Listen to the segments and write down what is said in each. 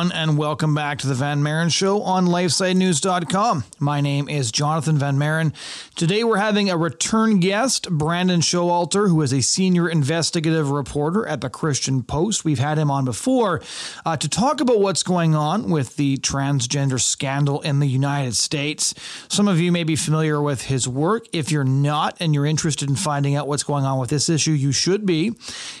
everyone, and welcome back to the Van Maren Show on LifeSiteNews.com. My name is Jonathon Van Maren. Today we're having a return guest, Brandon Showalter, who is a senior investigative reporter at the Christian Post. We've had him on before uh, to talk about what's going on with the transgender scandal in the United States. Some of you may be familiar with his work. If you're not and you're interested in finding out what's going on with this issue, you should be.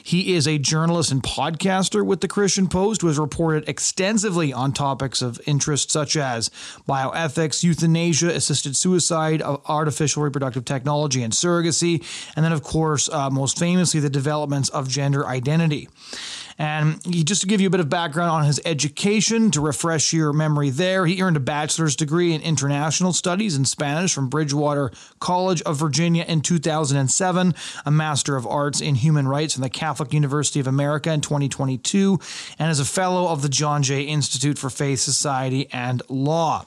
He is a journalist and podcaster with the Christian Post who has reported extensively on topics of interest such as bioethics, euthanasia, assisted suicide, artificial reproductive technology, and surrogacy. And then, of course, uh, most famously, the developments of gender identity. And he, just to give you a bit of background on his education, to refresh your memory there, he earned a bachelor's degree in international studies in Spanish from Bridgewater College of Virginia in 2007, a Master of Arts in Human Rights from the Catholic University of America in 2022, and is a fellow of the John Jay Institute for Faith, Society, and Law.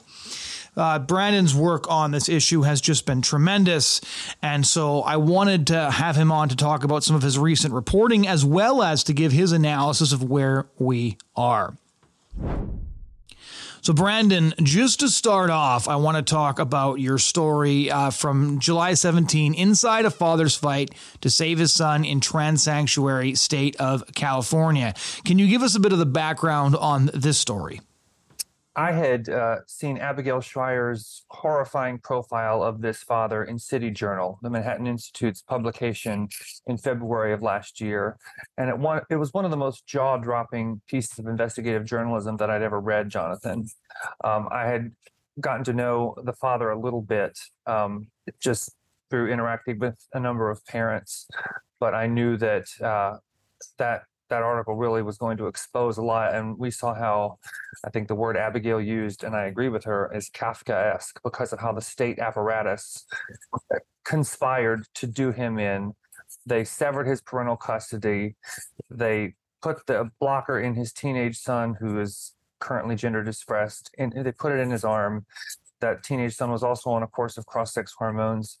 Uh, Brandon's work on this issue has just been tremendous. And so I wanted to have him on to talk about some of his recent reporting as well as to give his analysis of where we are. So, Brandon, just to start off, I want to talk about your story uh, from July 17 inside a father's fight to save his son in Trans Sanctuary State of California. Can you give us a bit of the background on this story? I had uh, seen Abigail Shrier's horrifying profile of this father in City Journal, the Manhattan Institute's publication in February of last year, and it, it was one of the most jaw-dropping pieces of investigative journalism that I'd ever read. Jonathan, um, I had gotten to know the father a little bit um, just through interacting with a number of parents, but I knew that uh, that that article really was going to expose a lot. And we saw how I think the word Abigail used, and I agree with her, is Kafkaesque because of how the state apparatus conspired to do him in. They severed his parental custody. They put the blocker in his teenage son, who is currently gender expressed, and they put it in his arm. That teenage son was also on a course of cross sex hormones.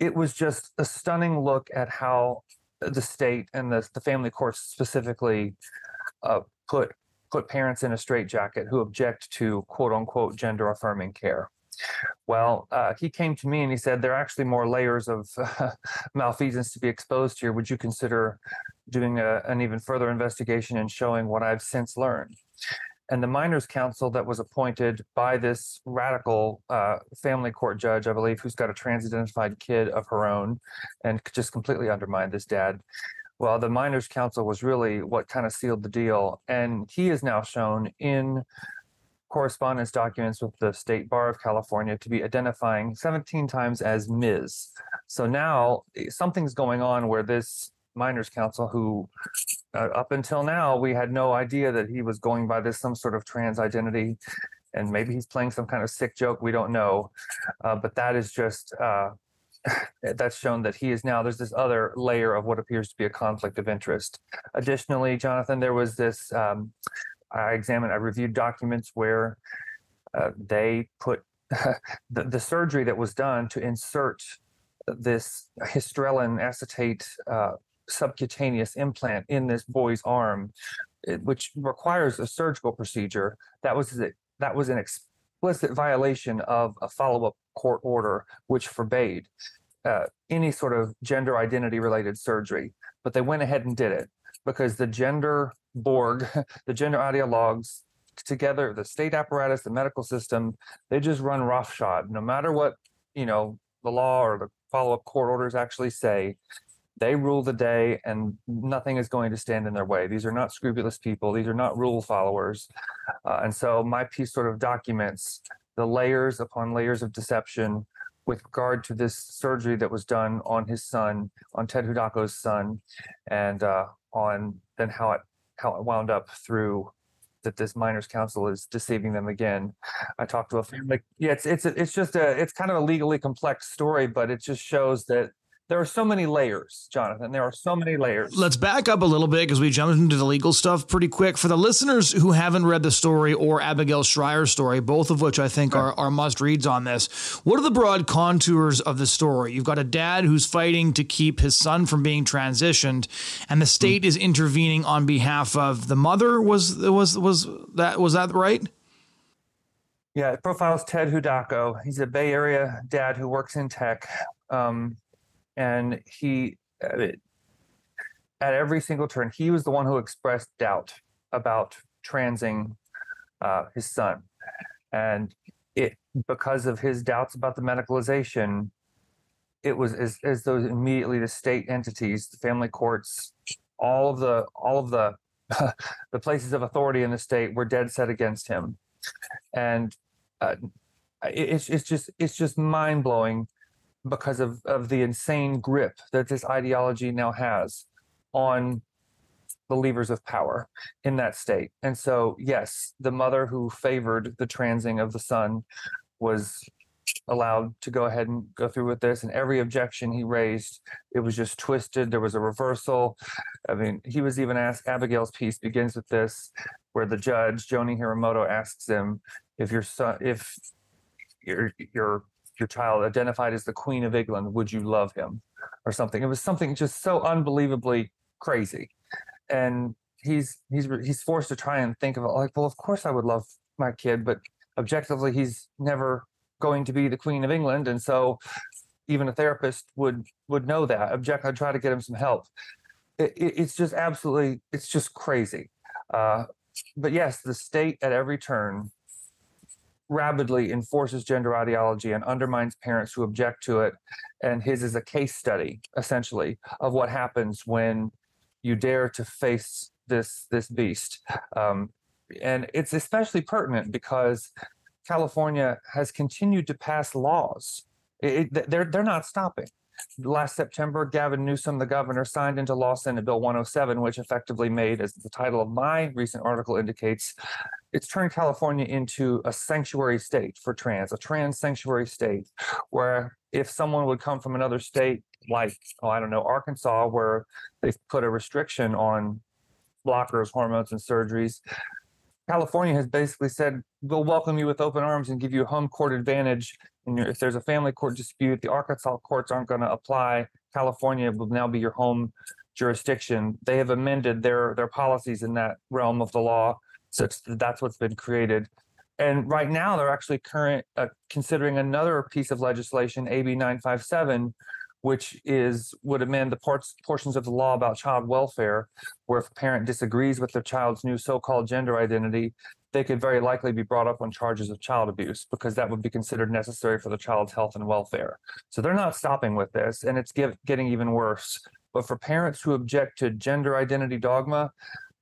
It was just a stunning look at how the state and the, the family courts specifically uh, put put parents in a straitjacket who object to quote unquote gender affirming care. Well, uh, he came to me and he said there are actually more layers of uh, malfeasance to be exposed here. Would you consider doing a, an even further investigation and showing what I've since learned? And the minors counsel that was appointed by this radical uh, family court judge, I believe, who's got a trans-identified kid of her own, and just completely undermined this dad. Well, the minors counsel was really what kind of sealed the deal, and he is now shown in correspondence documents with the State Bar of California to be identifying 17 times as Ms. So now eh, something's going on where this minors counsel who uh, up until now we had no idea that he was going by this some sort of trans identity. And maybe he's playing some kind of sick joke we don't know. Uh, but that is just uh, that's shown that he is now there's this other layer of what appears to be a conflict of interest. Additionally jonathan there was this um, i examined i reviewed documents where uh, they put the, the surgery that was done to insert this histrelin acetate uh, subcutaneous implant in this boy's arm, which requires a surgical procedure. That was that was an explicit violation of a follow-up court order, which forbade uh, any sort of gender identity related surgery. But they went ahead and did it because the gender Borg, the gender ideologues together, the state apparatus, the medical system, they just run roughshod. No matter what, you know, the law or the follow-up court orders actually say, they rule the day and nothing is going to stand in their way. These are not scrupulous people. These are not rule followers. Uh, and so my piece sort of documents the layers upon layers of deception with regard to this surgery that was done on his son, on Ted Hudacko's son, and uh, on then how it how it wound up through that this minors counsel is deceiving them again. I talked to a family. Yeah, it's it's it's just a it's kind of a legally complex story, but it just shows that there are so many layers, Jonathan. There are so many layers. Let's back up a little bit because we jumped into the legal stuff pretty quick. For the listeners who haven't read the story or Abigail Shrier's story, both of which I think are, are must reads on this, what are the broad contours of the story? You've got a dad who's fighting to keep his son from being transitioned, and the state mm-hmm. is intervening on behalf of the mother. Was was was that was that right? Yeah, it profiles Ted Hudacko. He's a Bay Area dad who works in tech. Um, and he at every single turn he was the one who expressed doubt about transing uh, his son. And it because of his doubts about the medicalization it was as, as those immediately the state entities the family courts all of the all of the the places of authority in the state were dead set against him. And uh, it's it's just it's just mind blowing because of, of the insane grip that this ideology now has on the levers of power in that state. And so, yes, the mother who favored the transing of the son was allowed to go ahead and go through with this. And every objection he raised, it was just twisted. There was a reversal. I mean, he was even asked, Abigail's piece begins with this, where the judge, Joni Hiramoto, asks him if your son, if your your your child identified as the Queen of England, would you love him? Or something. It was something just so unbelievably crazy. And he's he's he's forced to try and think of it like, well, of course I would love my kid, but objectively he's never going to be the Queen of England. And so even a therapist would would know that. Object I'd try to get him some help. It, it, it's just absolutely it's just crazy. Uh, but yes, the state at every turn rabidly enforces gender ideology and undermines parents who object to it. And his is a case study, essentially, of what happens when you dare to face this this beast. Um, and it's especially pertinent because California has continued to pass laws. It, it, they're they're not stopping last September, Gavin Newsom, the governor, signed into law Senate Bill 107, which effectively made, as the title of my recent article indicates, it's turned California into a sanctuary state for trans, a trans sanctuary state, where if someone would come from another state, like, oh, I don't know, Arkansas, where they've put a restriction on blockers, hormones, and surgeries, California has basically said, we'll welcome you with open arms and give you a home court advantage. And if there's a family court dispute, the Arkansas courts aren't going to apply. California will now be your home jurisdiction. They have amended their their policies in that realm of the law, such that that's what's been created. And right now, they're actually current uh, considering another piece of legislation, AB 957, which is would amend the parts portions of the law about child welfare, where if a parent disagrees with their child's new so-called gender identity, they could very likely be brought up on charges of child abuse because that would be considered necessary for the child's health and welfare. So they're not stopping with this, and it's give, getting even worse. But for parents who object to gender identity dogma,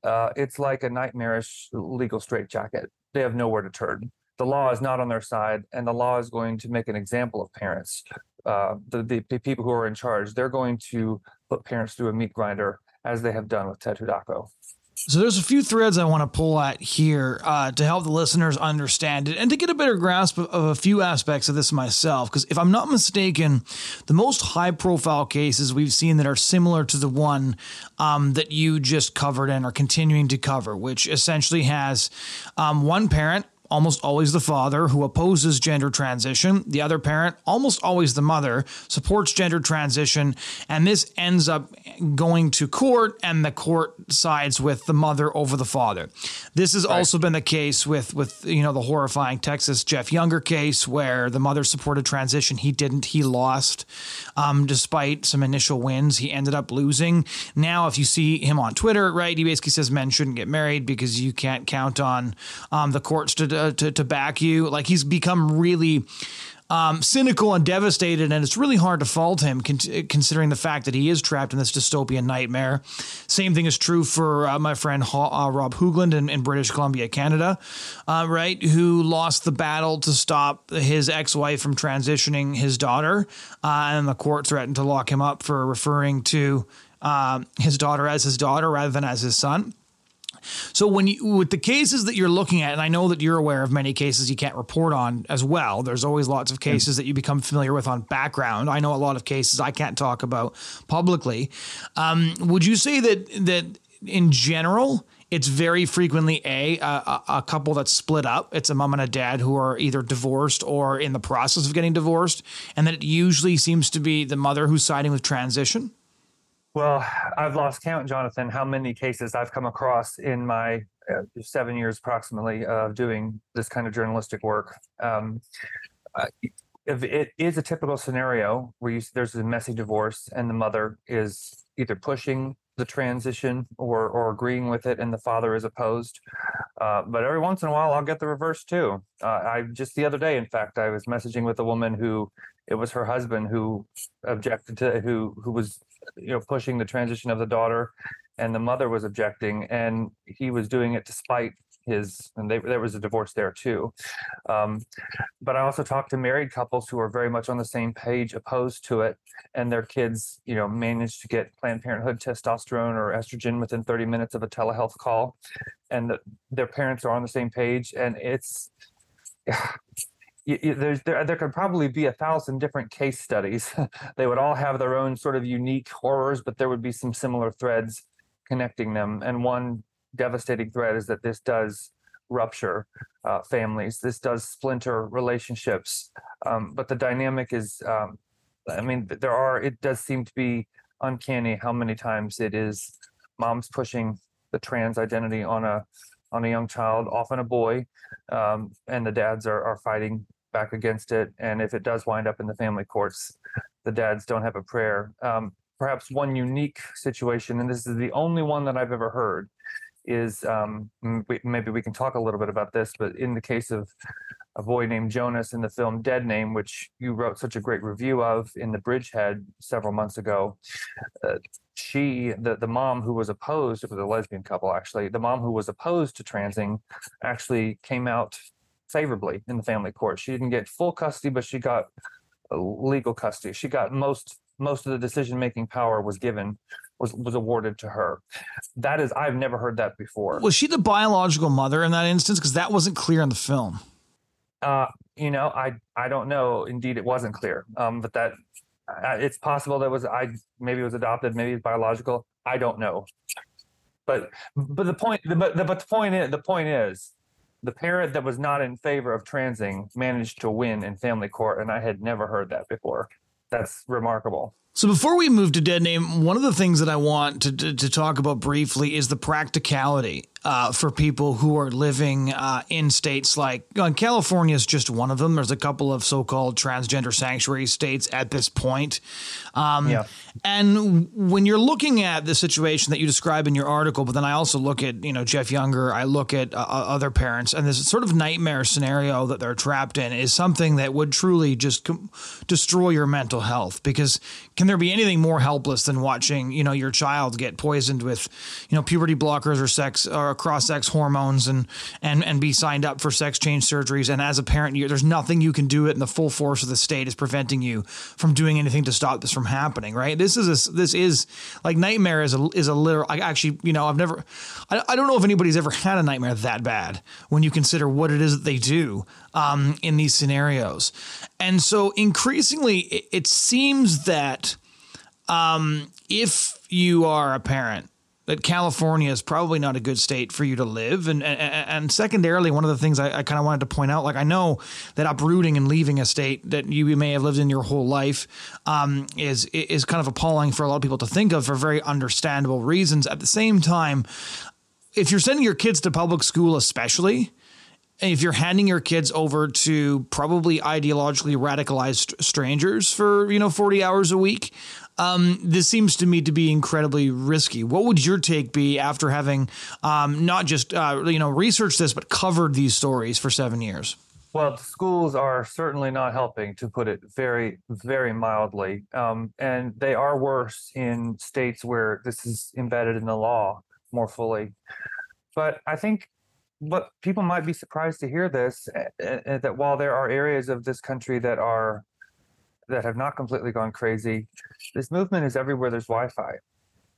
uh, it's like a nightmarish legal straitjacket. They have nowhere to turn. The law is not on their side, and the law is going to make an example of parents uh, the, the people who are in charge, they're going to put parents through a meat grinder as they have done with Ted Hudacko. So there's a few threads I want to pull at here uh, to help the listeners understand it and to get a better grasp of, of a few aspects of this myself. Because if I'm not mistaken, the most high profile cases we've seen that are similar to the one um, that you just covered and are continuing to cover, which essentially has um, one parent almost always the father, who opposes gender transition. The other parent, almost always the mother, supports gender transition. And this ends up going to court, and the court sides with the mother over the father. This has right. also been the case with, with you know the horrifying Texas Jeff Younger case, where the mother supported transition. He didn't. He lost, um, despite some initial wins. He ended up losing. Now, if you see him on Twitter, right, he basically says men shouldn't get married because you can't count on um, the courts to to, to back you. Like he's become really um, cynical and devastated, and it's really hard to fault him con- considering the fact that he is trapped in this dystopian nightmare. Same thing is true for uh, my friend ha- uh, Rob Hoogland in, in, British Columbia, Canada, uh, right? Who lost the battle to stop his ex wife from transitioning his daughter, uh, and the court threatened to lock him up for referring to uh, his daughter as his daughter rather than as his son. So when you with the cases that you're looking at, and I know that you're aware of many cases you can't report on as well. There's always lots of cases mm. that you become familiar with on background. I know a lot of cases I can't talk about publicly. Um, would you say that that in general? It's very frequently a, a a couple that's split up. It's a mom and a dad who are either divorced or in the process of getting divorced, and that it usually seems to be the mother who's siding with transition. Well, I've lost count, Jonathan, how many cases I've come across in my uh, seven years approximately of doing this kind of journalistic work. Um, uh, it is a typical scenario where you, there's a messy divorce and the mother is either pushing the transition or or agreeing with it and the father is opposed uh, but every once in a while i'll get the reverse too uh, i just the other day in fact i was messaging with a woman who it was her husband who objected to who who was you know pushing the transition of the daughter and the mother was objecting and he was doing it despite his and they, there was a divorce there too. Um, but i also talked to married couples who are very much on the same page opposed to it and their kids you know managed to get planned parenthood testosterone or estrogen within 30 minutes of a telehealth call and the, their parents are on the same page and it's you, you, there's there there could probably be a thousand different case studies. they would all have their own sort of unique horrors, but there would be some similar threads connecting them. And one devastating thread is that this does rupture uh, families. This does splinter relationships. Um, but the dynamic is, um, I mean, there are. It does seem to be uncanny how many times it is moms pushing the trans identity on a on a young child, often a boy, um, and the dads are, are fighting back against it. And if it does wind up in the family courts, the dads don't have a prayer. Um, perhaps one unique situation, and this is the only one that I've ever heard, is um, maybe we can talk a little bit about this, but in the case of a boy named Jonas in the film Dead Name, which you wrote such a great review of in the Bridgehead several months ago, uh, she, the, the mom who was opposed, it was a lesbian couple actually, the mom who was opposed to transing actually came out favorably in the family court. She didn't get full custody, but she got legal custody. She got most most of the decision making power was given was was awarded to her. That is, I've never heard that before. Was she the biological mother in that instance? Because that wasn't clear in the film. Uh, you know, I I don't know. Indeed, it wasn't clear. Um, but that uh, it's possible that was I maybe it was adopted, maybe it's biological. I don't know. But but the point but the, but the point is the point is the parent that was not in favor of transing managed to win in family court, and I had never heard that before. That's remarkable. So before we move to dead name, one of the things that I want to, to, to talk about briefly is the practicality uh, for people who are living uh, in states like uh, California is just one of them. There's a couple of so-called transgender sanctuary states at this point. Um, yeah. And when you're looking at the situation that you describe in your article, but then I also look at you know Jeff Younger, I look at uh, uh, other parents, and this sort of nightmare scenario that they're trapped in is something that would truly just com- destroy your mental health. Because can there be anything more helpless than watching you know your child get poisoned with you know puberty blockers or sex or cross sex hormones and and and be signed up for sex change surgeries. And as a parent, you, there's nothing you can do it, and the full force of the state is preventing you from doing anything to stop this from happening. Right? This is a, this is like nightmare is a is a literal. I actually, you know, I've never, I, I don't know if anybody's ever had a nightmare that bad when you consider what it is that they do um, in these scenarios. And so increasingly, it, it seems that um, if you are a parent that California is probably not a good state for you to live. And and, and secondarily, one of the things I, I kind of wanted to point out, like I know that uprooting and leaving a state that you may have lived in your whole life um, is is kind of appalling for a lot of people to think of for very understandable reasons. At the same time, if you're sending your kids to public school, especially if you're handing your kids over to probably ideologically radicalized strangers for you know 40 hours a week um, this seems to me to be incredibly risky. What would your take be after having um, not just uh, you know researched this, but covered these stories for seven years? Well, schools are certainly not helping, to put it very, very mildly. Um, and they are worse in states where this is embedded in the law more fully. But I think what people might be surprised to hear this uh, that while there are areas of this country that are that have not completely gone crazy. This movement is everywhere there's Wi-Fi.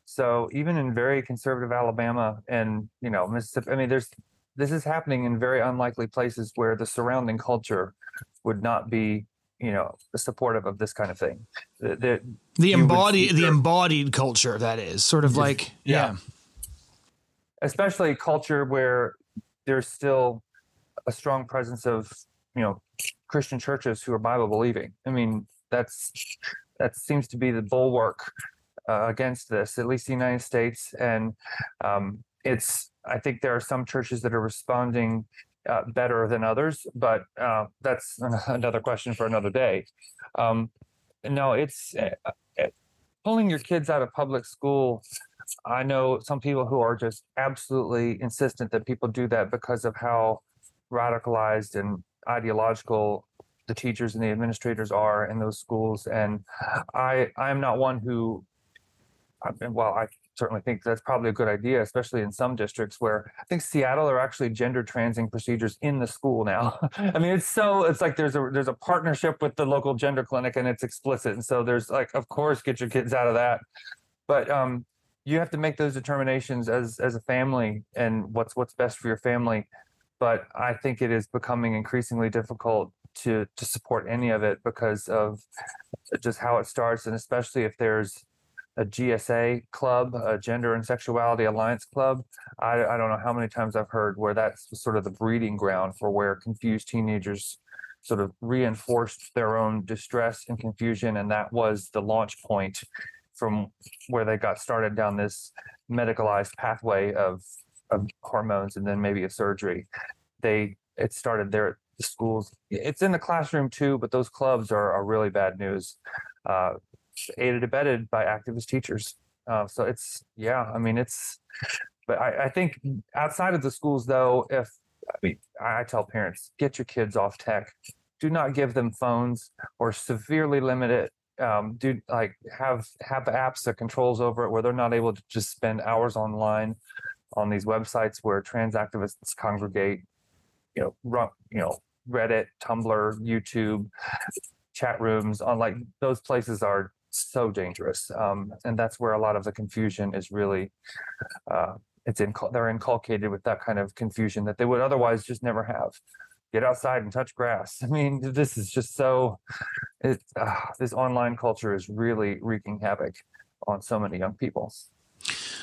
So even in very conservative Alabama and you know Mississippi, I mean, there's this is happening in very unlikely places where the surrounding culture would not be you know supportive of this kind of thing. The, the, the embodied the embodied culture that is sort of like yeah. yeah. Especially culture where there's still a strong presence of you know Christian churches who are Bible believing. I mean, that's that seems to be the bulwark uh, against this, at least the United States. And um, it's I think there are some churches that are responding uh, better than others, but uh, that's another question for another day. Um, no, it's uh, uh, pulling your kids out of public school. I know some people who are just absolutely insistent that people do that because of how radicalized and ideological the teachers and the administrators are in those schools. And I I am not one who, well, I certainly think that's probably a good idea, especially in some districts where I think Seattle are actually gender transing procedures in the school now. I mean, it's so it's like there's a there's a partnership with the local gender clinic and it's explicit, and so there's like, of course, get your kids out of that. But um, you have to make those determinations as as a family and what's what's best for your family. But I think it is becoming increasingly difficult to to support any of it because of just how it starts, and especially if there's a GSA club, a Gender and Sexuality Alliance club. I, I don't know how many times I've heard where that's sort of the breeding ground for where confused teenagers sort of reinforced their own distress and confusion, and that was the launch point from where they got started down this medicalized pathway of of hormones and then maybe a surgery. They it started there at the schools. It's in the classroom too, but those clubs are, are really bad news. Uh, aided abetted by activist teachers. Uh, so it's yeah, I mean it's, but I, I think outside of the schools though, if I mean I tell parents get your kids off tech, do not give them phones or severely limit it. Um, do like have have apps that controls over it where they're not able to just spend hours online on these websites where trans activists congregate. You know, run, you know, Reddit, Tumblr, YouTube, chat rooms on like those places are so dangerous. Um, and that's where a lot of the confusion is really, uh, it's in, they're inculcated with that kind of confusion that they would otherwise just never have. Get outside and touch grass. I mean, this is just so, it, uh, this online culture is really wreaking havoc on so many young people.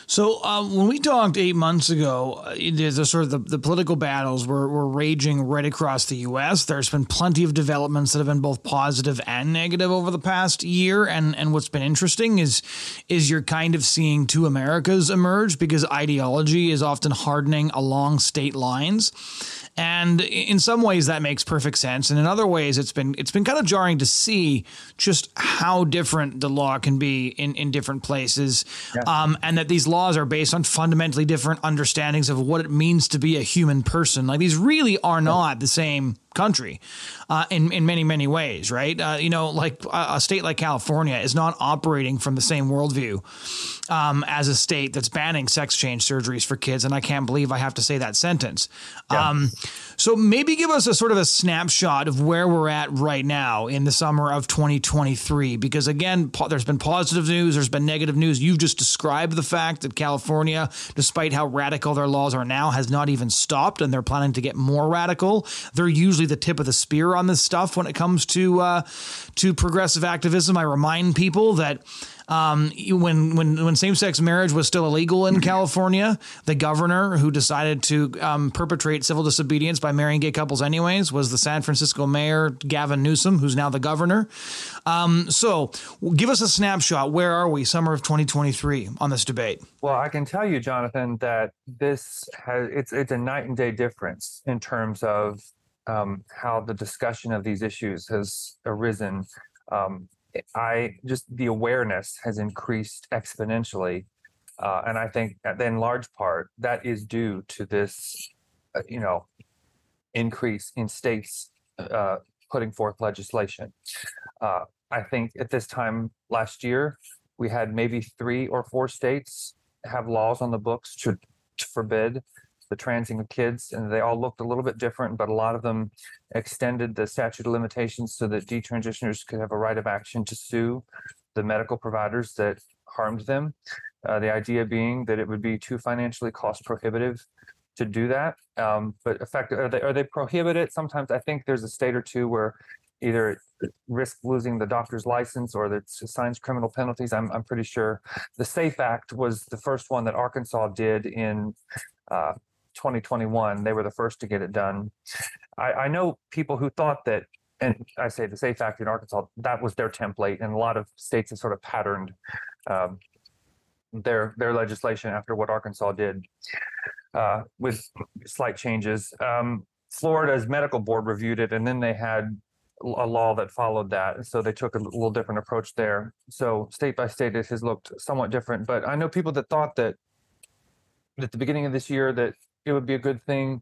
So um, when we talked eight months ago, uh, a sort of the, the political battles were, were raging right across the U.S. There's been plenty of developments that have been both positive and negative over the past year, and and what's been interesting is is you're kind of seeing two Americas emerge because ideology is often hardening along state lines. And in some ways that makes perfect sense, and in other ways it's been it's been kind of jarring to see just how different the law can be in in different places, yeah. um, and that these laws are based on fundamentally different understandings of what it means to be a human person. Like these really are not the same country uh, in in many many ways, right? Uh, you know, like a, a, state like California is not operating from the same worldview um, as a state that's banning sex change surgeries for kids, and I can't believe I have to say that sentence. Yeah. Um, so maybe give us a sort of a snapshot of where we're at right now in the summer of 2023, because again, po- there's been positive news, there's been negative news. You've just described the fact that California, despite how radical their laws are now, has not even stopped, and they're planning to get more radical. They're usually the tip of the spear on this stuff when it comes to uh, to progressive activism. I remind people that um, when when when same sex marriage was still illegal in California, the governor who decided to um, perpetrate civil disobedience by marrying gay couples anyways was the San Francisco mayor Gavin Newsom, who's now the governor. Um, so, give us a snapshot. Where are we, summer of 2023, on this debate? Well, I can tell you, Jonathan, that this has it's it's a night and day difference in terms of um, how the discussion of these issues has arisen. Um, I just the awareness has increased exponentially, uh, and I think in large part that is due to this, uh, you know, increase in states uh, putting forth legislation. Uh, I think at this time last year we had maybe three or four states have laws on the books to, to forbid the transing of kids, and they all looked a little bit different, but a lot of them extended the statute of limitations so that detransitioners could have a right of action to sue the medical providers that harmed them. Uh, the idea being that it would be too financially cost prohibitive to do that. Um, but effective, are they, are they prohibited? Sometimes I think there's a state or two where either it risk losing the doctor's license or that assigns criminal penalties. I'm, I'm pretty sure the SAFE Act was the first one that Arkansas did in uh, 2021. They were the first to get it done. I, I know people who thought that, and I say the SAFE Act in Arkansas, that was their template, and a lot of states have sort of patterned um, their their legislation after what Arkansas did uh, with slight changes. Um, Florida's medical board reviewed it, and then they had a law that followed that. So they took a little different approach there. So state by state, it has looked somewhat different. But I know people that thought that at the beginning of this year that it would be a good thing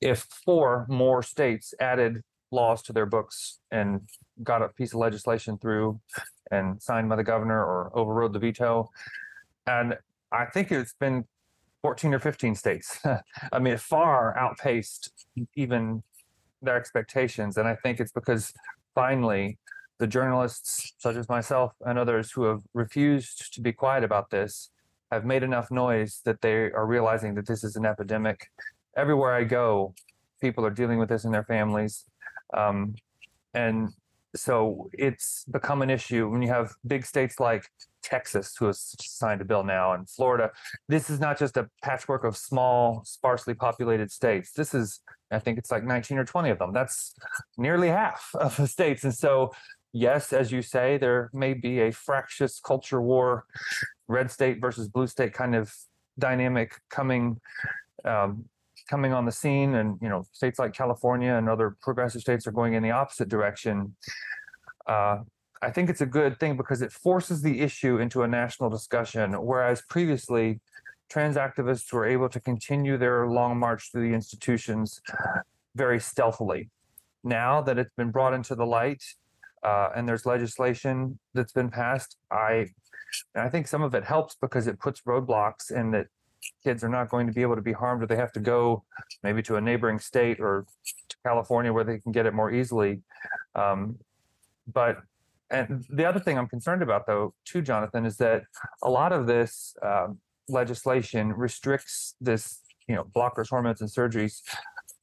if four more states added laws to their books and got a piece of legislation through and signed by the governor or overrode the veto. And I think it's been 14 or 15 states. I mean, it far outpaced even their expectations. And I think it's because finally the journalists, such as myself and others who have refused to be quiet about this, have made enough noise that they are realizing that this is an epidemic. Everywhere I go, people are dealing with this in their families. Um, and so it's become an issue when you have big states like Texas, who has signed a bill now, and Florida. This is not just a patchwork of small, sparsely populated states. This is, I think it's like 19 or 20 of them. That's nearly half of the states. And so, yes, as you say, there may be a fractious culture war, red state versus blue state kind of dynamic coming. Um, coming on the scene and you know states like california and other progressive states are going in the opposite direction uh, I think it's a good thing because it forces the issue into a national discussion, whereas previously trans activists were able to continue their long march through the institutions very stealthily. Now that it's been brought into the light uh, and there's legislation that's been passed, I I think some of it helps because it puts roadblocks and that kids are not going to be able to be harmed or they have to go maybe to a neighboring state or to California where they can get it more easily. Um, but and the other thing I'm concerned about, though, too, Jonathan, is that a lot of this um, legislation restricts this, you know, blockers, hormones, and surgeries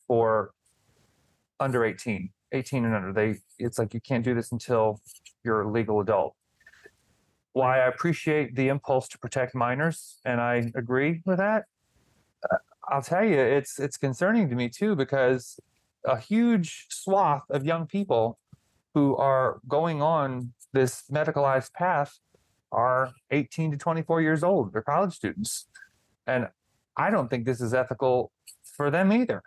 for under 18, 18 and under. They, it's like you can't do this until you're a legal adult. Why I appreciate the impulse to protect minors, and I agree with that. Uh, I'll tell you, it's it's concerning to me too because a huge swath of young people who are going on this medicalized path are 18 to 24 years old. They're college students. And I don't think this is ethical for them either.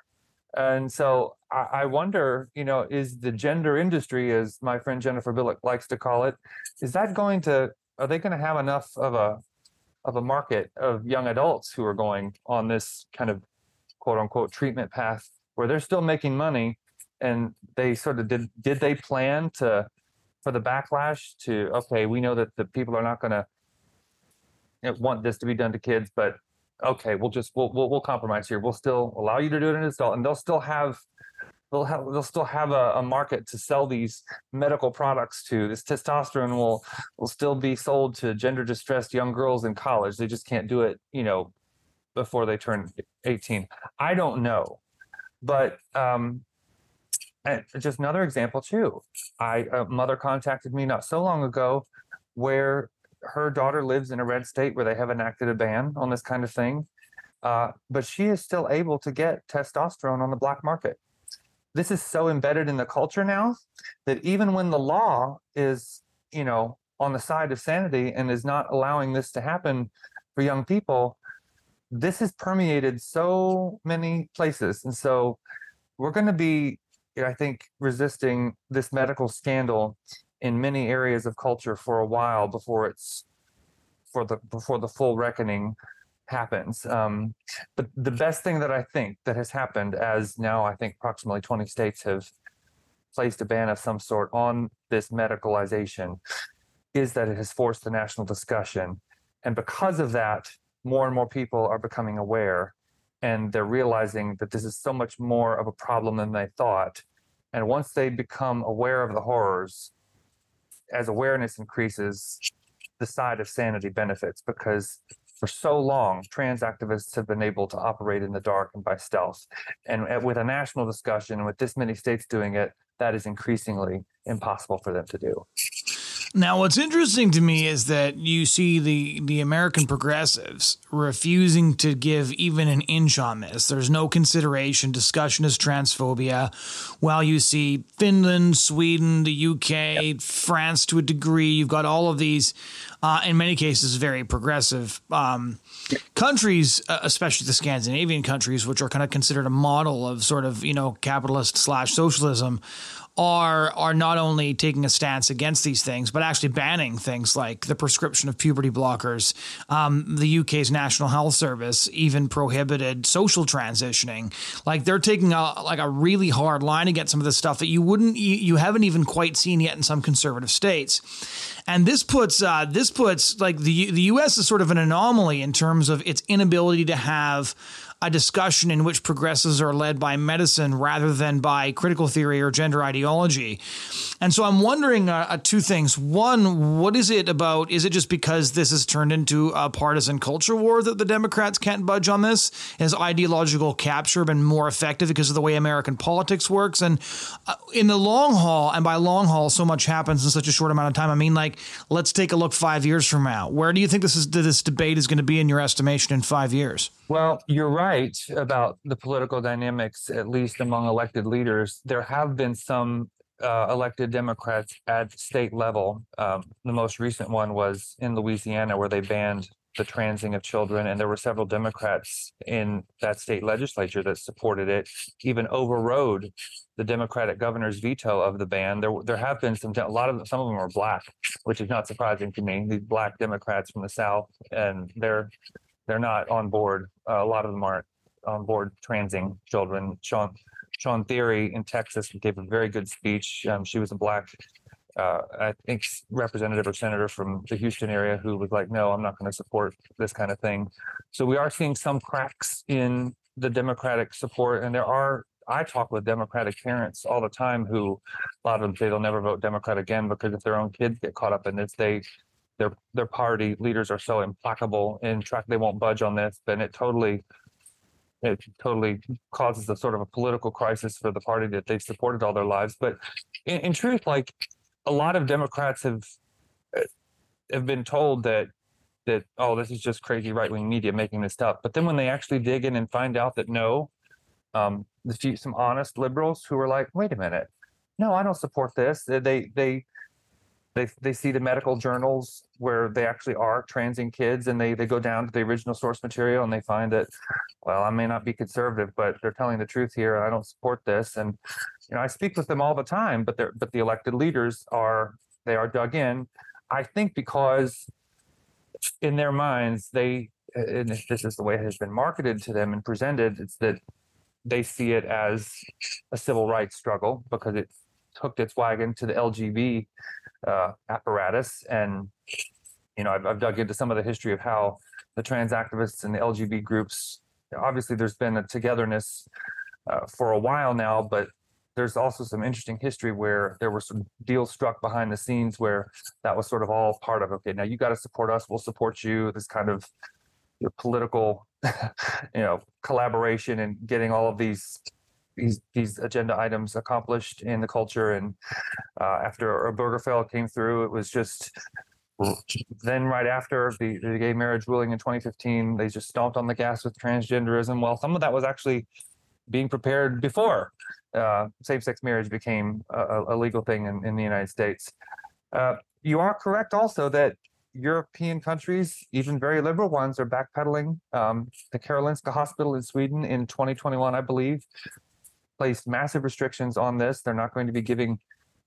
And so I, wonder, you know, is the gender industry, as my friend Jennifer Bilek likes to call it, is that going to, are they going to have enough of a, of a market of young adults who are going on this kind of quote unquote treatment path where they're still making money? And they sort of did did they plan to for the backlash to okay we know that the people are not going to want this to be done to kids but okay we'll just we'll, we'll, we'll compromise here. We'll still allow you to do it in an adult and they'll still have they'll have they'll still have a, a, market to sell these medical products to this testosterone will will still be sold to gender distressed young girls in college they just can't do it you know before they turn 18 i don't know but um just another example too. I a mother contacted me not so long ago where her daughter lives in a red state where they have enacted a ban on this kind of thing. Uh, but she is still able to get testosterone on the black market. This is so embedded in the culture now that even when the law is, you know, on the side of sanity and is not allowing this to happen for young people, this has permeated so many places. And so we're going to be I think, resisting this medical scandal in many areas of culture for a while before it's for the before the full reckoning happens. Um, but the best thing that I think that has happened, as now I think approximately 20 states have placed a ban of some sort on this medicalization, is that it has forced the national discussion. And because of that, more and more people are becoming aware and they're realizing that this is so much more of a problem than they thought. And once they become aware of the horrors, as awareness increases, the side of sanity benefits because for so long, trans activists have been able to operate in the dark and by stealth. And uh, with a national discussion, and with this many states doing it, that is increasingly impossible for them to do. Now, what's interesting to me is that you see the the American progressives refusing to give even an inch on this. There's no consideration. Discussion is transphobia. While you see Finland, Sweden, the UK, yep. France to a degree, you've got all of these, uh, in many cases, very progressive um, countries, uh, especially the Scandinavian countries, which are kind of considered a model of sort of you know capitalist slash socialism are are not only taking a stance against these things, but actually banning things like the prescription of puberty blockers. Um, the UK's National Health Service even prohibited social transitioning. Like they're taking a like a really hard line against some of the stuff that you wouldn't you, you haven't even quite seen yet in some conservative states. And this puts uh, this puts like the the U.S. is sort of an anomaly in terms of its inability to have a discussion in which progressives are led by medicine rather than by critical theory or gender ideology. And so I'm wondering uh, uh, two things. One, what is it about? Is it just because this has turned into a partisan culture war that the Democrats can't budge on this? Has ideological capture been more effective because of the way American politics works? And uh, in the long haul, and by long haul, so much happens in such a short amount of time. I mean, like, let's take a look five years from now. Where do you think this is? This debate is going to be in your estimation in five years? Well, you're right about the political dynamics, at least among elected leaders. There have been some uh, elected Democrats at state level. Um, the most recent one was in Louisiana, where they banned the transing of children, and there were several Democrats in that state legislature that supported it, even overrode the Democratic governor's veto of the ban. There, there have been some. A lot of them, some of them are black, which is not surprising to me. These black Democrats from the South, and they're they're not on board. Uh, a lot of them aren't on board transing children. Shawn Shawn Thierry in Texas gave a very good speech. Um, she was a black, uh, I think, representative or senator from the Houston area who was like, "No, I'm not going to support this kind of thing." So we are seeing some cracks in the Democratic support, and there are. I talk with Democratic parents all the time who, a lot of them say they'll never vote Democrat again because if their own kids get caught up in this, they their their party leaders are so implacable in track they won't budge on this, then it totally it totally causes a sort of a political crisis for the party that they've supported all their lives. But in, in truth, like a lot of Democrats have have been told that that oh this is just crazy right wing media making this stuff. But then when they actually dig in and find out that no, um, the few, some honest liberals who are like, wait a minute, no, I don't support this. They they they they see the medical journals where they actually are transing kids and they they go down to the original source material and they find that well i may not be conservative but they're telling the truth here i don't support this. And you know i speak with them all the time but they're but the elected leaders are they are dug in i think because in their minds they and this is the way it has been marketed to them and presented it's that they see it as a civil rights struggle because it hooked its wagon to the LGB uh, apparatus. And, you know, I've, I've dug into some of the history of how the trans activists and the LGB groups, obviously, there's been a togetherness uh, for a while now, but there's also some interesting history where there were some deals struck behind the scenes where that was sort of all part of okay now you got to support us we'll support you this kind of political you know collaboration and getting all of these these these agenda items accomplished in the culture. And uh, after Obergefell came through, it was just then right after the, the gay marriage ruling in 2015, they just stomped on the gas with transgenderism. Well, some of that was actually being prepared before uh, same-sex marriage became a, a legal thing in, in, the United States. Uh, you are correct also that European countries, even very liberal ones, are backpedaling. Um, the Karolinska Hospital in Sweden in 2021, I believe, placed massive restrictions on this. They're not going to be giving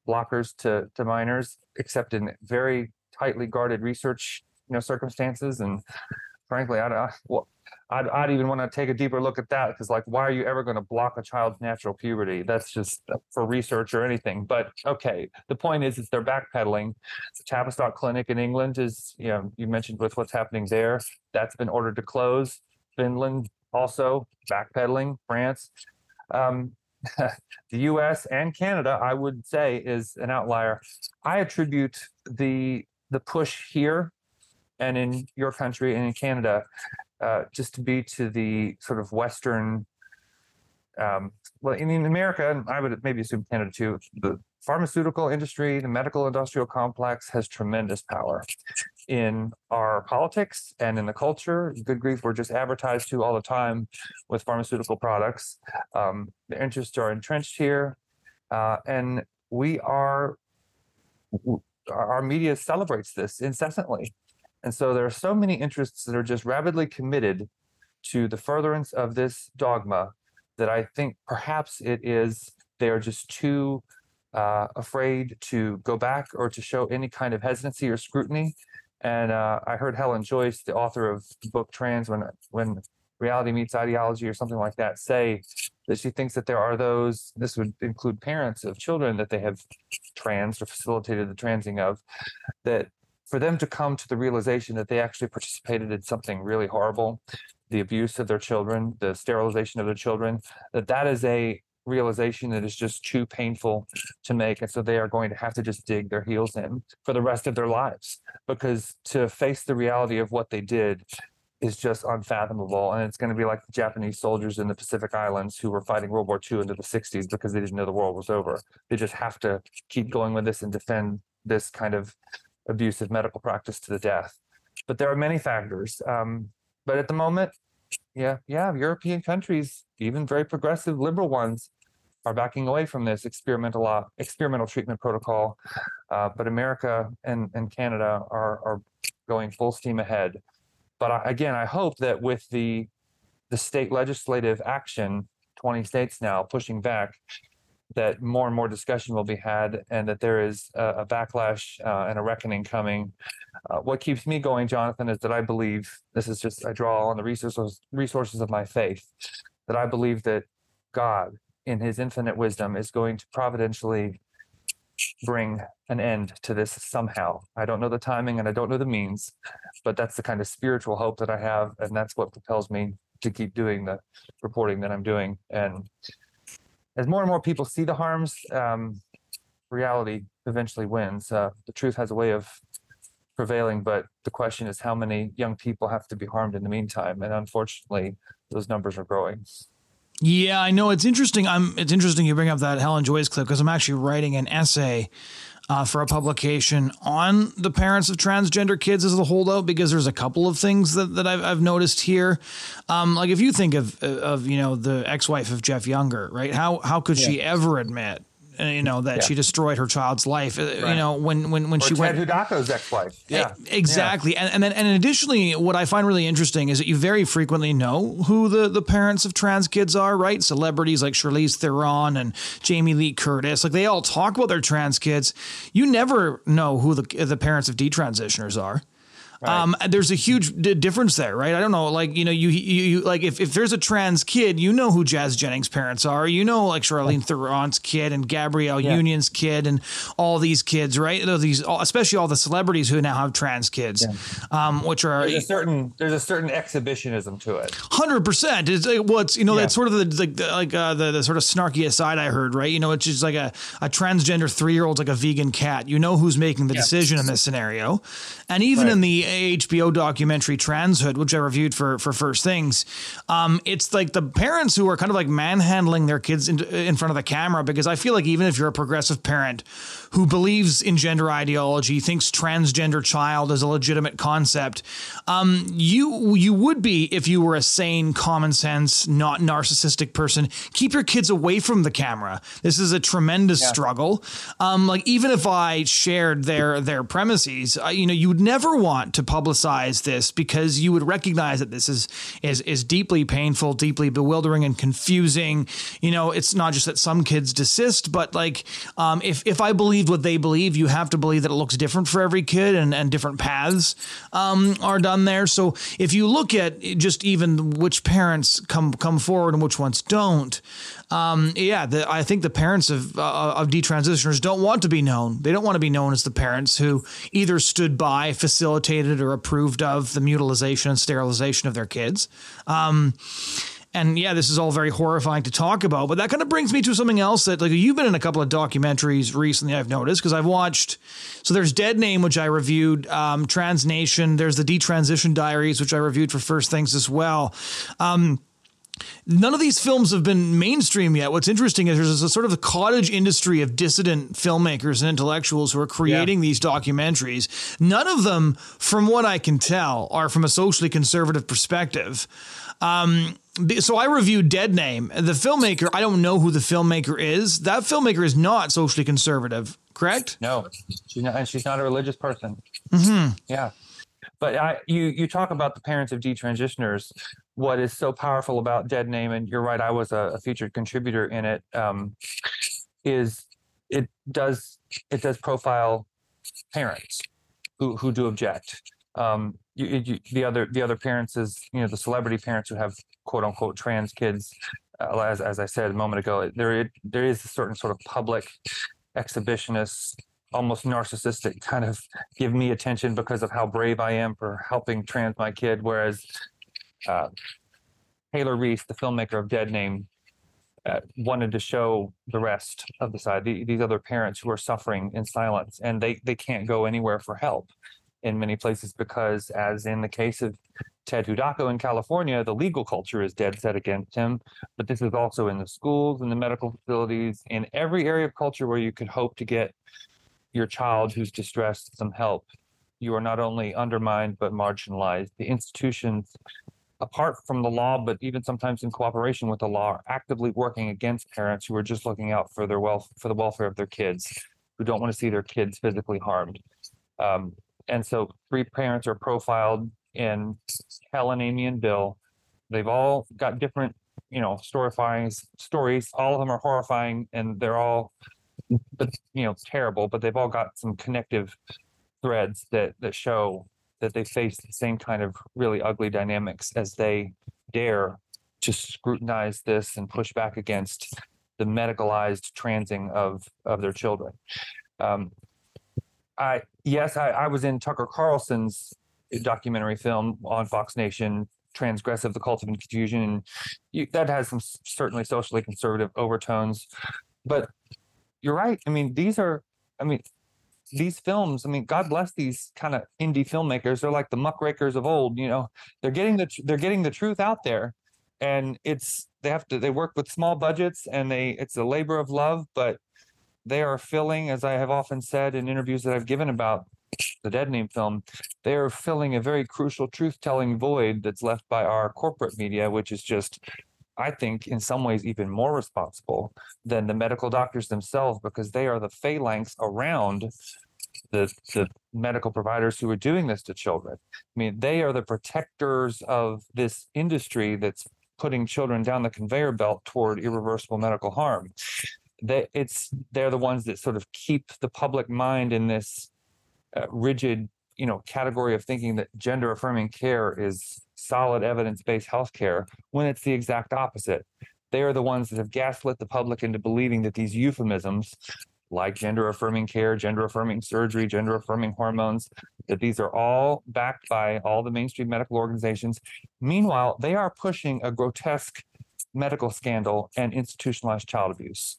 blockers to, to minors except in very tightly guarded research you know circumstances. And frankly I'd, I, well, I'd, I'd even want to take a deeper look at that because like why are you ever going to block a child's natural puberty? That's just for research or anything. But okay the point is is they're backpedaling. The tavistock clinic in england is you know you mentioned with what's happening there. That's been ordered to close. Finland also backpedaling. France um, the US and Canada, I would say, is an outlier. I attribute the the push here and in your country and in Canada, uh, just to be to the sort of Western, um, well, in, in America, and I would maybe assume Canada too, the pharmaceutical industry, the medical industrial complex has tremendous power in our politics and in the culture. Good grief, we're just advertised to all the time with pharmaceutical products. Um, the interests are entrenched here, uh, and we are. Our media celebrates this incessantly. And so there are so many interests that are just rapidly committed to the furtherance of this dogma that I think perhaps it is they are just too uh, afraid to go back or to show any kind of hesitancy or scrutiny. And uh, I heard Helen Joyce, the author of the book Trans, when when reality meets ideology or something like that, say that she thinks that there are those. This would include parents of children that they have trans or facilitated the transing of, that for them to come to the realization that they actually participated in something really horrible, the abuse of their children, the sterilization of their children, that that is a realization that is just too painful to make. And so they are going to have to just dig their heels in for the rest of their lives because to face the reality of what they did is just unfathomable. And it's going to be like the Japanese soldiers in the Pacific Islands who were fighting World War II into the 60s because they didn't know the world was over. They just have to keep going with this and defend this kind of abusive medical practice to the death. But there are many factors. Um, but at the moment, yeah, yeah, European countries, even very progressive liberal ones, are backing away from this experimental uh, experimental treatment protocol. Uh, but America and, and Canada are are going full steam ahead. But I, again, I hope that with the the state legislative action, 20 states now pushing back, that more and more discussion will be had and that there is a, a backlash uh, and a reckoning coming. Uh, what keeps me going, Jonathon, is that I believe this is just, I draw on the resources, resources of my faith, that I believe that God, in his infinite wisdom, is going to providentially bring an end to this somehow. I don't know the timing and I don't know the means, but that's the kind of spiritual hope that I have. And that's what propels me to keep doing the reporting that I'm doing. And as more and more people see the harms, um, reality eventually wins. Uh, the truth has a way of prevailing, but the question is how many young people have to be harmed in the meantime. And unfortunately, those numbers are growing. Yeah, I know. It's interesting. I'm. It's interesting you bring up that Helen Joyce clip because I'm actually writing an essay uh, for a publication on the parents of transgender kids as the holdout because there's a couple of things that, that I've, I've noticed here. Um, like if you think of of you know the ex-wife of Jeff Younger, right? How how could yeah. she ever admit you know that yeah. she destroyed her child's life uh, right. you know when when when or she Ted went Hudacko's ex-wife. Yeah. exactly. Yeah. And, and then and additionally what i find really interesting is that you very frequently know who the the parents of trans kids are right? Celebrities like Charlize Theron and Jamie Lee Curtis. Like they all talk about their trans kids. You never know who the the parents of detransitioners are Right. Um, there's a huge d- difference there, right? I don't know, like you know, you, you, you like if, if there's a trans kid, you know who Jazz Jennings' parents are. You know, like Charlize Theron's kid and Gabrielle yeah. Union's kid and all these kids, right? These, especially all the celebrities who now have trans kids, yeah. um, which are there's a certain there's a certain exhibitionism to it. Hundred percent. It's like, well, it's you know, yeah. that's sort of the like like uh, the, the sort of snarky aside I heard, right? You know, it's just like a a transgender three year old's like a vegan cat. You know who's making the decision in this scenario, and even right. in the HBO documentary Transhood, which I reviewed for for First Things, um, it's like the parents who are kind of like manhandling their kids in, in front of the camera because I feel like even if you're a progressive parent who believes in gender ideology, thinks transgender child is a legitimate concept, um, you you would be if you were a sane, common sense, not narcissistic person. Keep your kids away from the camera. This is a tremendous yeah. struggle. Um, like even if I shared their their premises, uh, you know, you would never want to publicize this because you would recognize that this is is is deeply painful, deeply bewildering and confusing. You know, it's not just that some kids desist, but like um, if if I what they believe, you have to believe that it looks different for every kid and, and different paths um, are done there. So if you look at just even which parents come come forward and which ones don't, um, yeah, the, I think the parents of uh, of detransitioners don't want to be known. They don't want to be known as the parents who either stood by, facilitated, or approved of the mutilization and sterilization of their kids. Um, and yeah, this is all very horrifying to talk about, but that kind of brings me to something else that like you've been in a couple of documentaries recently. I've noticed because I've watched. So there's Dead Name, which I reviewed. Um, Trans Nation. There's the Detransition Diaries, which I reviewed for First Things as well. Um, None of these films have been mainstream yet. What's interesting is there's a sort of a cottage industry of dissident filmmakers and intellectuals who are creating yeah. these documentaries. None of them, from what I can tell, are from a socially conservative perspective. Um, so I reviewed Dead Name. The filmmaker, I don't know who the filmmaker is. That filmmaker is not socially conservative, correct? No, she's not, and she's not a religious person. Mm-hmm. Yeah, but I, you you talk about the parents of detransitioners. What is so powerful about Dead Name, and you're right, I was a, a featured contributor in it. Um, is it does it does profile parents who who do object. Um, you, you, the other the other parents is you know the celebrity parents who have quote unquote trans kids. Uh, as as I said a moment ago, there there is a certain sort of public exhibitionist almost narcissistic kind of give me attention because of how brave I am for helping trans my kid. Whereas uh, Taylor Reese, the filmmaker of Dead Name, uh, wanted to show the rest of the side, the, these other parents who are suffering in silence, and they they can't go anywhere for help in many places because, as in the case of Ted Hudacko in California, the legal culture is dead set against him. But this is also in the schools, in the medical facilities, in every area of culture where you could hope to get your child who's distressed some help. You are not only undermined but marginalized. The institutions, apart from the law, but even sometimes in cooperation with the law, are actively working against parents who are just looking out for their wealth for the welfare of their kids, who don't want to see their kids physically harmed. Um, and so three parents are profiled in Helen, Amy, and Bill. They've all got different, you know, horrifying stories. All of them are horrifying, and they're all, but you know, terrible. But they've all got some connective threads that that show that they face the same kind of really ugly dynamics as they dare to scrutinize this and push back against the medicalized transing of of their children. Um, I yes, I, I was in Tucker Carlson's documentary film on Fox Nation, Transgressive: The Cult of Confusion, and you, that has some certainly socially conservative overtones. But you're right. I mean, these are. I mean, these films. I mean, God bless these kind of indie filmmakers. They're like the muckrakers of old. You know, they're getting the they're getting the truth out there, and it's they have to they work with small budgets and they it's a labor of love, but they are filling, as I have often said in interviews that I've given about the Dead Name film, they are filling a very crucial truth telling void that's left by our corporate media, which is just, I think, in some ways, even more responsible than the medical doctors themselves because they are the phalanx around the, the medical providers who are doing this to children. I mean, they are the protectors of this industry that's putting children down the conveyor belt toward irreversible medical harm they it's they're the ones that sort of keep the public mind in this uh, rigid you know category of thinking that gender affirming care is solid evidence based healthcare when it's the exact opposite. They are the ones that have gaslit the public into believing that these euphemisms like gender affirming care gender affirming surgery gender affirming hormones that these are all backed by all the mainstream medical organizations. Meanwhile they are pushing a grotesque medical scandal and institutionalized child abuse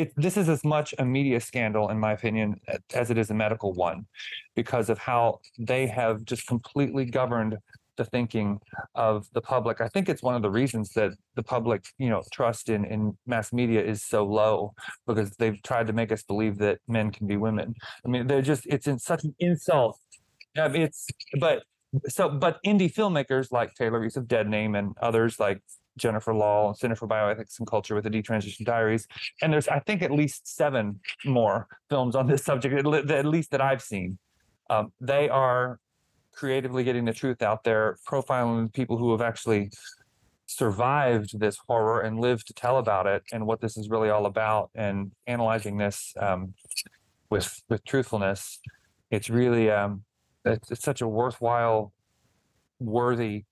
it, this is as much a media scandal, in my opinion, as it is a medical one, because of how they have just completely governed the thinking of the public. I think it's one of the reasons that the public, you know, trust in in mass media is so low because they've tried to make us believe that men can be women. I mean, they're just it's in such an insult. I mean, it's but so but indie filmmakers like Taylor Reese of Dead Name and others like Jennifer Lahl, Center for Bioethics and Culture with the Detransition Diaries. And there's, I think, at least seven more films on this subject, at least that I've seen. Um, they are creatively getting the truth out there, profiling people who have actually survived this horror and lived to tell about it and what this is really all about, and analyzing this um, with with truthfulness. It's really um, it's, it's such a worthwhile, worthy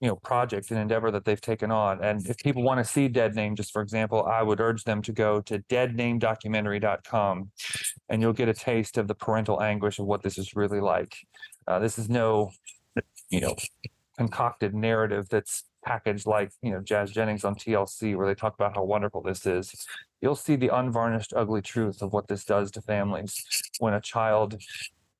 you know project and endeavor that they've taken on and if people want to see dead name just for example i would urge them to go to deadnamedocumentary.com and you'll get a taste of the parental anguish of what this is really like uh, this is no you know concocted narrative that's packaged like you know Jazz Jennings on TLC, where they talk about how wonderful this is. You'll see the unvarnished, ugly truth of what this does to families when a child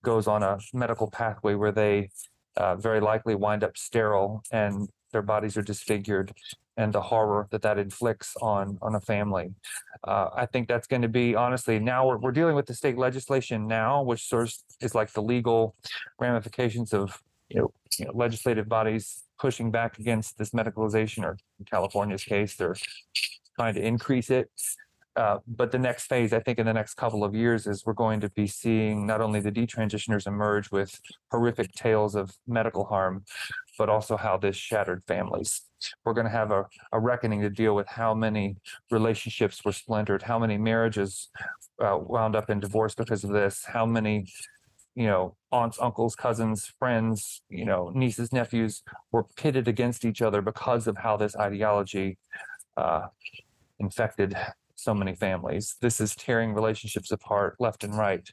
goes on a medical pathway where they uh, very likely wind up sterile and their bodies are disfigured and the horror that that inflicts on on a family. Uh, I think that's going to be honestly now we're, we're dealing with the state legislation now, which sort of is like the legal ramifications of you know, you know legislative bodies pushing back against this medicalization, or in California's case, they're trying to increase it. Uh, but the next phase, I think, in the next couple of years, is we're going to be seeing not only the detransitioners emerge with horrific tales of medical harm, but also how this shattered families. We're going to have a, a reckoning to deal with how many relationships were splintered, how many marriages uh, wound up in divorce because of this, how many you know, aunts, uncles, cousins, friends, you know, nieces, nephews were pitted against each other because of how this ideology uh, infected so many families. This is tearing relationships apart left and right,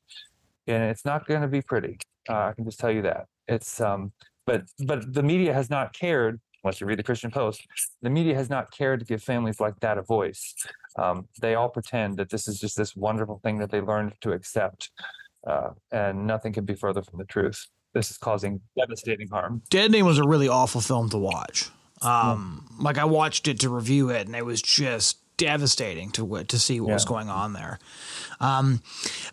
and it's not going to be pretty. Uh, I can just tell you that. It's um, but but the media has not cared. Unless you read the Christian Post, the media has not cared to give families like that a voice. Um, they all pretend that this is just this wonderful thing that they learned to accept, uh, and nothing can be further from the truth. This is causing devastating harm. Dead Name was a really awful film to watch. Um, yeah. Like I watched it to review it, and it was just devastating to to see what yeah. was going on there. Um,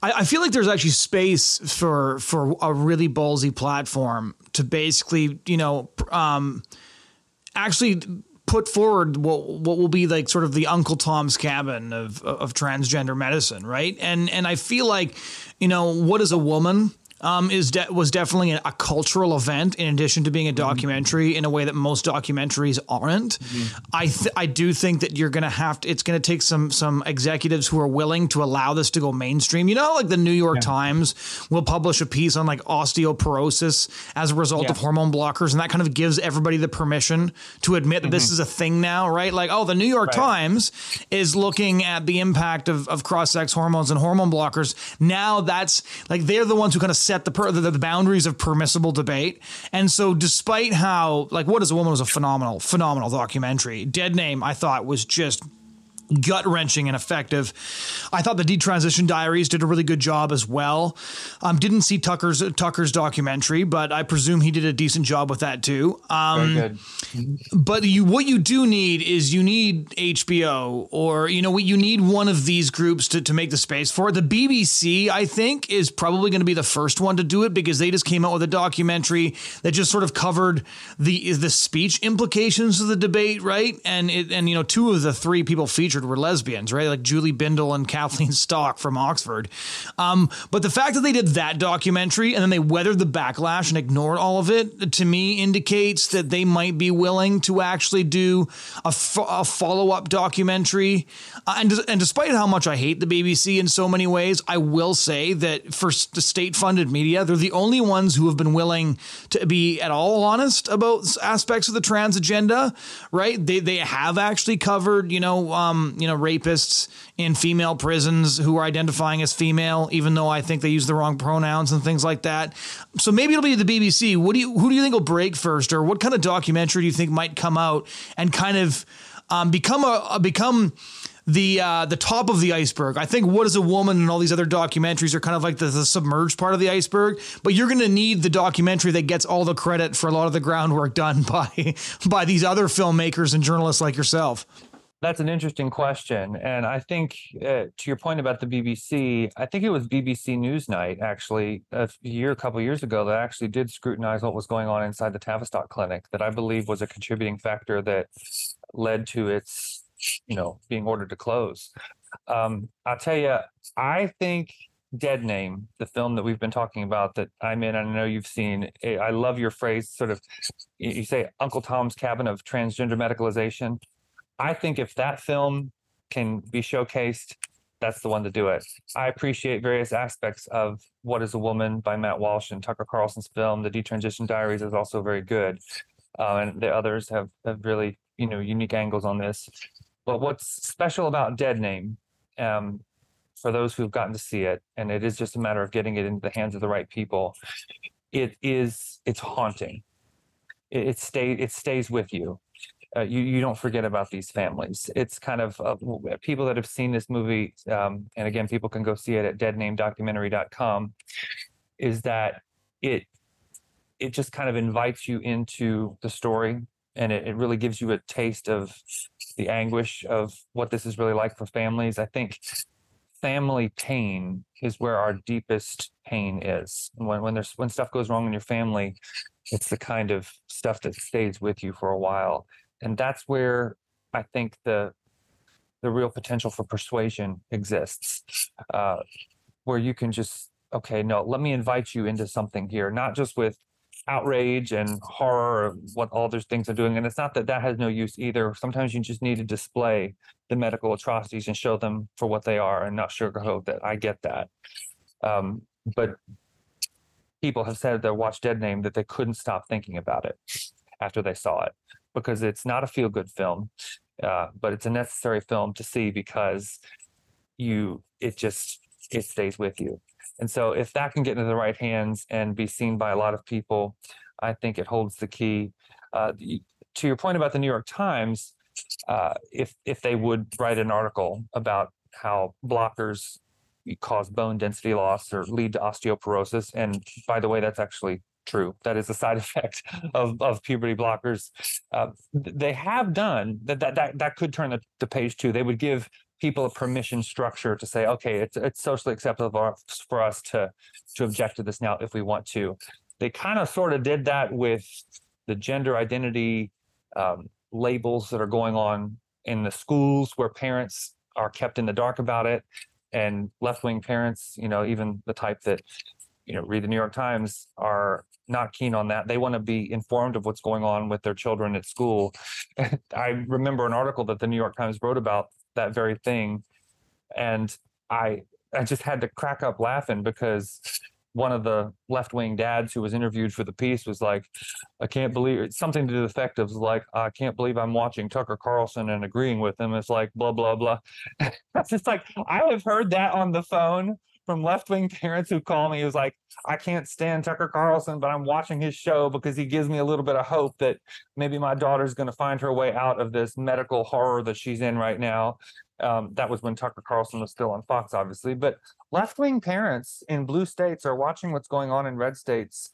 I, I, feel like there's actually space for for a really ballsy platform to basically, you know, um, actually put forward what what will be like sort of the Uncle Tom's Cabin of of transgender medicine, right? And and I feel like, you know, what is a woman? Um, is de- was definitely a, a, cultural event in addition to being a mm-hmm. documentary mm-hmm. in a way that most documentaries aren't. Mm-hmm. I th- I do think that you're going to have to. It's going to take some some executives who are willing to allow this to go mainstream. You know, like the New York yeah. Times will publish a piece on like osteoporosis as a result yeah. of hormone blockers, and that kind of gives everybody the permission to admit that mm-hmm. this is a thing now, right? Like, oh, the New York right. Times is looking at the impact of of cross sex hormones and hormone blockers. Now that's like they're the ones who kind of set the, per, the, the boundaries of permissible debate. And so, despite how like What is a Woman was a phenomenal, phenomenal documentary. Dead Name, I thought was just gut wrenching and effective. I thought the Detransition Diaries did a really good job as well. Um, didn't see Tucker's Tucker's documentary, but I presume he did a decent job with that too. Um, Very good. But you, what you do need is you need HBO or you know what you need one of these groups to, to make the space for it. The BBC, I think, is probably going to be the first one to do it because they just came out with a documentary that just sort of covered the the speech implications of the debate, right? And it, and you know two of the three people featured were lesbians, right? Like Julie Bindel and Kathleen Stock from Oxford. Um, but the fact that they did that documentary and then they weathered the backlash and ignored all of it, to me, indicates that they might be willing to actually do a follow up documentary. Uh, and, and despite how much I hate the BBC in so many ways, I will say that for the state funded media, they're the only ones who have been willing to be at all honest about aspects of the trans agenda, right? They, they have actually covered, you know, um, you know, rapists in female prisons who are identifying as female, even though I think they use the wrong pronouns and things like that. So maybe it'll be the BBC. What do you, who do you think will break first, or what kind of documentary do you think might come out and kind of um, become a, a become the uh, the top of the iceberg. I think What is a Woman and all these other documentaries are kind of like the, the submerged part of the iceberg. But you're going to need the documentary that gets all the credit for a lot of the groundwork done by by these other filmmakers and journalists like yourself. That's an interesting question. And I think uh, to your point about the BBC, I think it was BBC Newsnight actually a year, a couple years ago that actually did scrutinize what was going on inside the Tavistock clinic that I believe was a contributing factor that led to its, you know, being ordered to close. Um, I'll tell you, I think Dead Name, the film that we've been talking about that I'm in, I know you've seen. Eh, I love your phrase, sort of, you say Uncle Tom's Cabin of transgender medicalization. I think if that film can be showcased, that's the one to do it. I appreciate various aspects of What is a Woman by Matt Walsh and Tucker Carlson's film. The Detransition Diaries is also very good. Uh, and the others have, have really, you know, unique angles on this. But what's special about Dead Name, um, for those who've gotten to see it, and it is just a matter of getting it into the hands of the right people, it is, it's haunting. It, it, stay, it stays with you uh, you you don't forget about these families. It's kind of uh, people that have seen this movie, um, and again, people can go see it at deadnamedocumentary.com. Is that it? It just kind of invites you into the story, and it, it really gives you a taste of the anguish of what this is really like for families. I think family pain is where our deepest pain is. When when there's when stuff goes wrong in your family, it's the kind of stuff that stays with you for a while and that's where I think the the real potential for persuasion exists, uh, where you can just okay, no, let me invite you into something here, not just with outrage and horror of what all those things are doing. And it's not that that has no use either. Sometimes you just need to display the medical atrocities and show them for what they are and not sugarcoat that. I get that. Um, but people have said that watch Dead Name that they couldn't stop thinking about it after they saw it because it's not a feel good film, uh, but it's a necessary film to see because you it just it stays with you. And so if that can get into the right hands and be seen by a lot of people, I think it holds the key. Uh, to your point about the New York Times, uh, if if they would write an article about how blockers cause bone density loss or lead to osteoporosis, and by the way, that's actually true. That is a side effect of, of puberty blockers. Uh, they have done that, that, that, that could turn the, the page too. They would give people a permission structure to say, okay, it's, it's socially acceptable for us to, to object to this now if we want to. They kind of sort of did that with the gender identity um, labels that are going on in the schools where parents are kept in the dark about it and left-wing parents you know even the type that you know read the new york times are not keen on that. They want to be informed of what's going on with their children at school. I remember an article that the New York Times wrote about that very thing, and I I just had to crack up laughing because one of the left wing dads who was interviewed for the piece was like, I can't believe something to the effect of like, I can't believe I'm watching Tucker Carlson and agreeing with him. It's like blah blah blah. It's just like I have heard that on the phone from left wing parents who call me who's like, I can't stand Tucker Carlson, but I'm watching his show because he gives me a little bit of hope that maybe my daughter's going to find her way out of this medical horror that she's in right now. Um, that was when Tucker Carlson was still on Fox, obviously. But left wing parents in blue states are watching what's going on in red states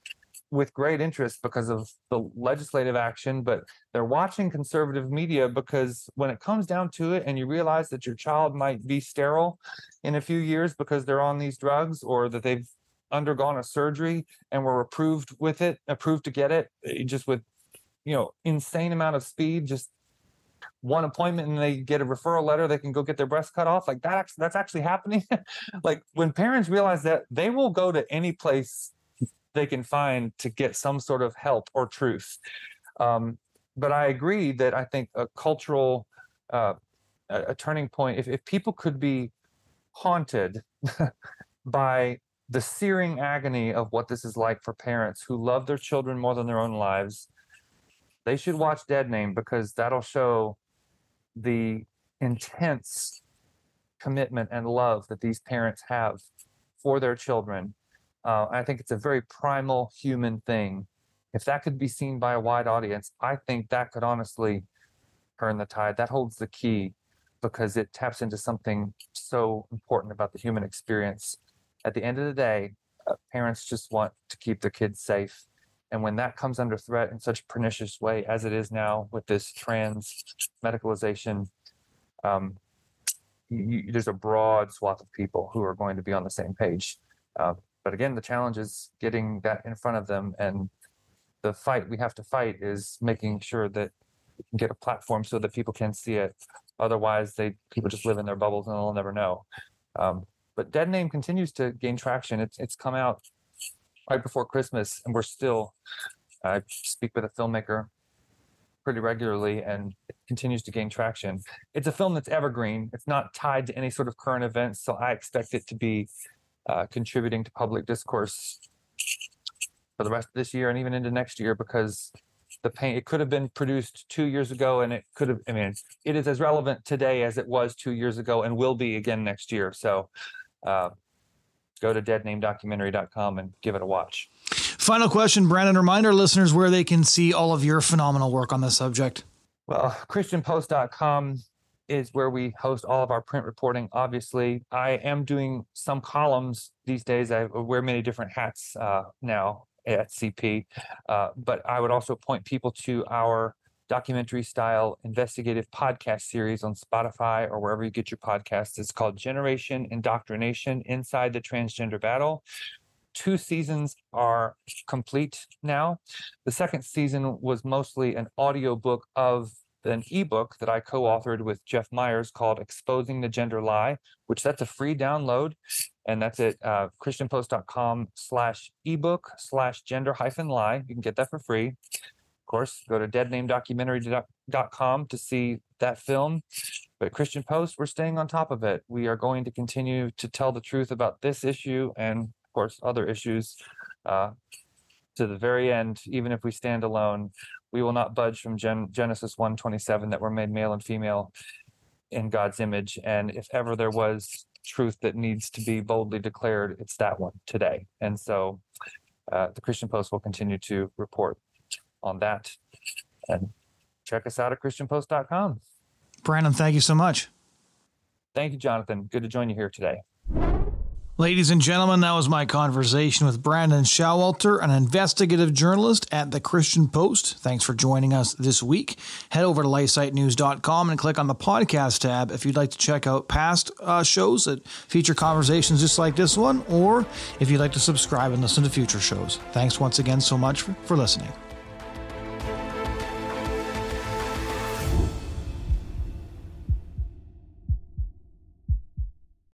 with great interest because of the legislative action, but they're watching conservative media because when it comes down to it and you realize that your child might be sterile in a few years because they're on these drugs or that they've undergone a surgery and were approved with it, approved to get it, eh, just with you know insane amount of speed, just one appointment and they get a referral letter, they can go get their breast cut off. Like that, that's actually happening. like when parents realize that, they will go to any place they can find to get some sort of help or truth. Um, but I agree that I think a cultural uh, a turning point, if, if people could be haunted by the searing agony of what this is like for parents who love their children more than their own lives, they should watch Dead Name because that'll show the intense commitment and love that these parents have for their children uh, I think it's a very primal human thing. If that could be seen by a wide audience, I think that could honestly turn the tide. That holds the key because it taps into something so important about the human experience. At the end of the day, uh, parents just want to keep their kids safe. And when that comes under threat in such a pernicious way as it is now with this trans medicalization, um, you, there's a broad swath of people who are going to be on the same page. Uh, but again, the challenge is getting that in front of them. And the fight we have to fight is making sure that we can get a platform so that people can see it. Otherwise, they people just live in their bubbles and they'll never know. Um, but Dead Name continues to gain traction. It's it's come out right before Christmas, and we're still. I speak with a filmmaker pretty regularly, and it continues to gain traction. It's a film that's evergreen. It's not tied to any sort of current events, so I expect it to be uh, contributing to public discourse for the rest of this year and even into next year because the pain it could have been produced two years ago and it could have i mean it is as relevant today as it was two years ago and will be again next year. So uh, go to deadnamedocumentary.com and give it a watch. Final question brandon remind our listeners where they can see all of your phenomenal work on this subject. Well, ChristianPost.com is where we host all of our print reporting. Obviously, I am doing some columns these days. I wear many different hats uh, now at CP, uh, but I would also point people to our documentary style investigative podcast series on Spotify or wherever you get your podcasts. It's called Generation Indoctrination Inside the Transgender Battle. Two seasons are complete now. The second season was mostly an audio book of an ebook that I co-authored with Jeff Myers called Exposing the Gender Lie, which that's a free download. And that's at uh, christianpost.com slash ebook slash gender hyphen lie. You can get that for free. Of course, go to deadnamedocumentary.com to see that film. But Christian Post, we're staying on top of it. We are going to continue to tell the truth about this issue and, of course, other issues uh, to the very end, even if we stand alone we will not budge from Gen- Genesis 127 that we're made male and female in God's image. And if ever there was truth that needs to be boldly declared, it's that one today. And so uh, the Christian Post will continue to report on that. And check us out at ChristianPost.com. Brandon, thank you so much. Thank you, Jonathon. Good to join you here today. Ladies and gentlemen, that was my conversation with Brandon Showalter, an investigative journalist at the Christian Post. Thanks for joining us this week. Head over to lifesitenews.com and click on the podcast tab if you'd like to check out past uh, shows that feature conversations just like this one, or if you'd like to subscribe and listen to future shows. Thanks once again so much for, for listening.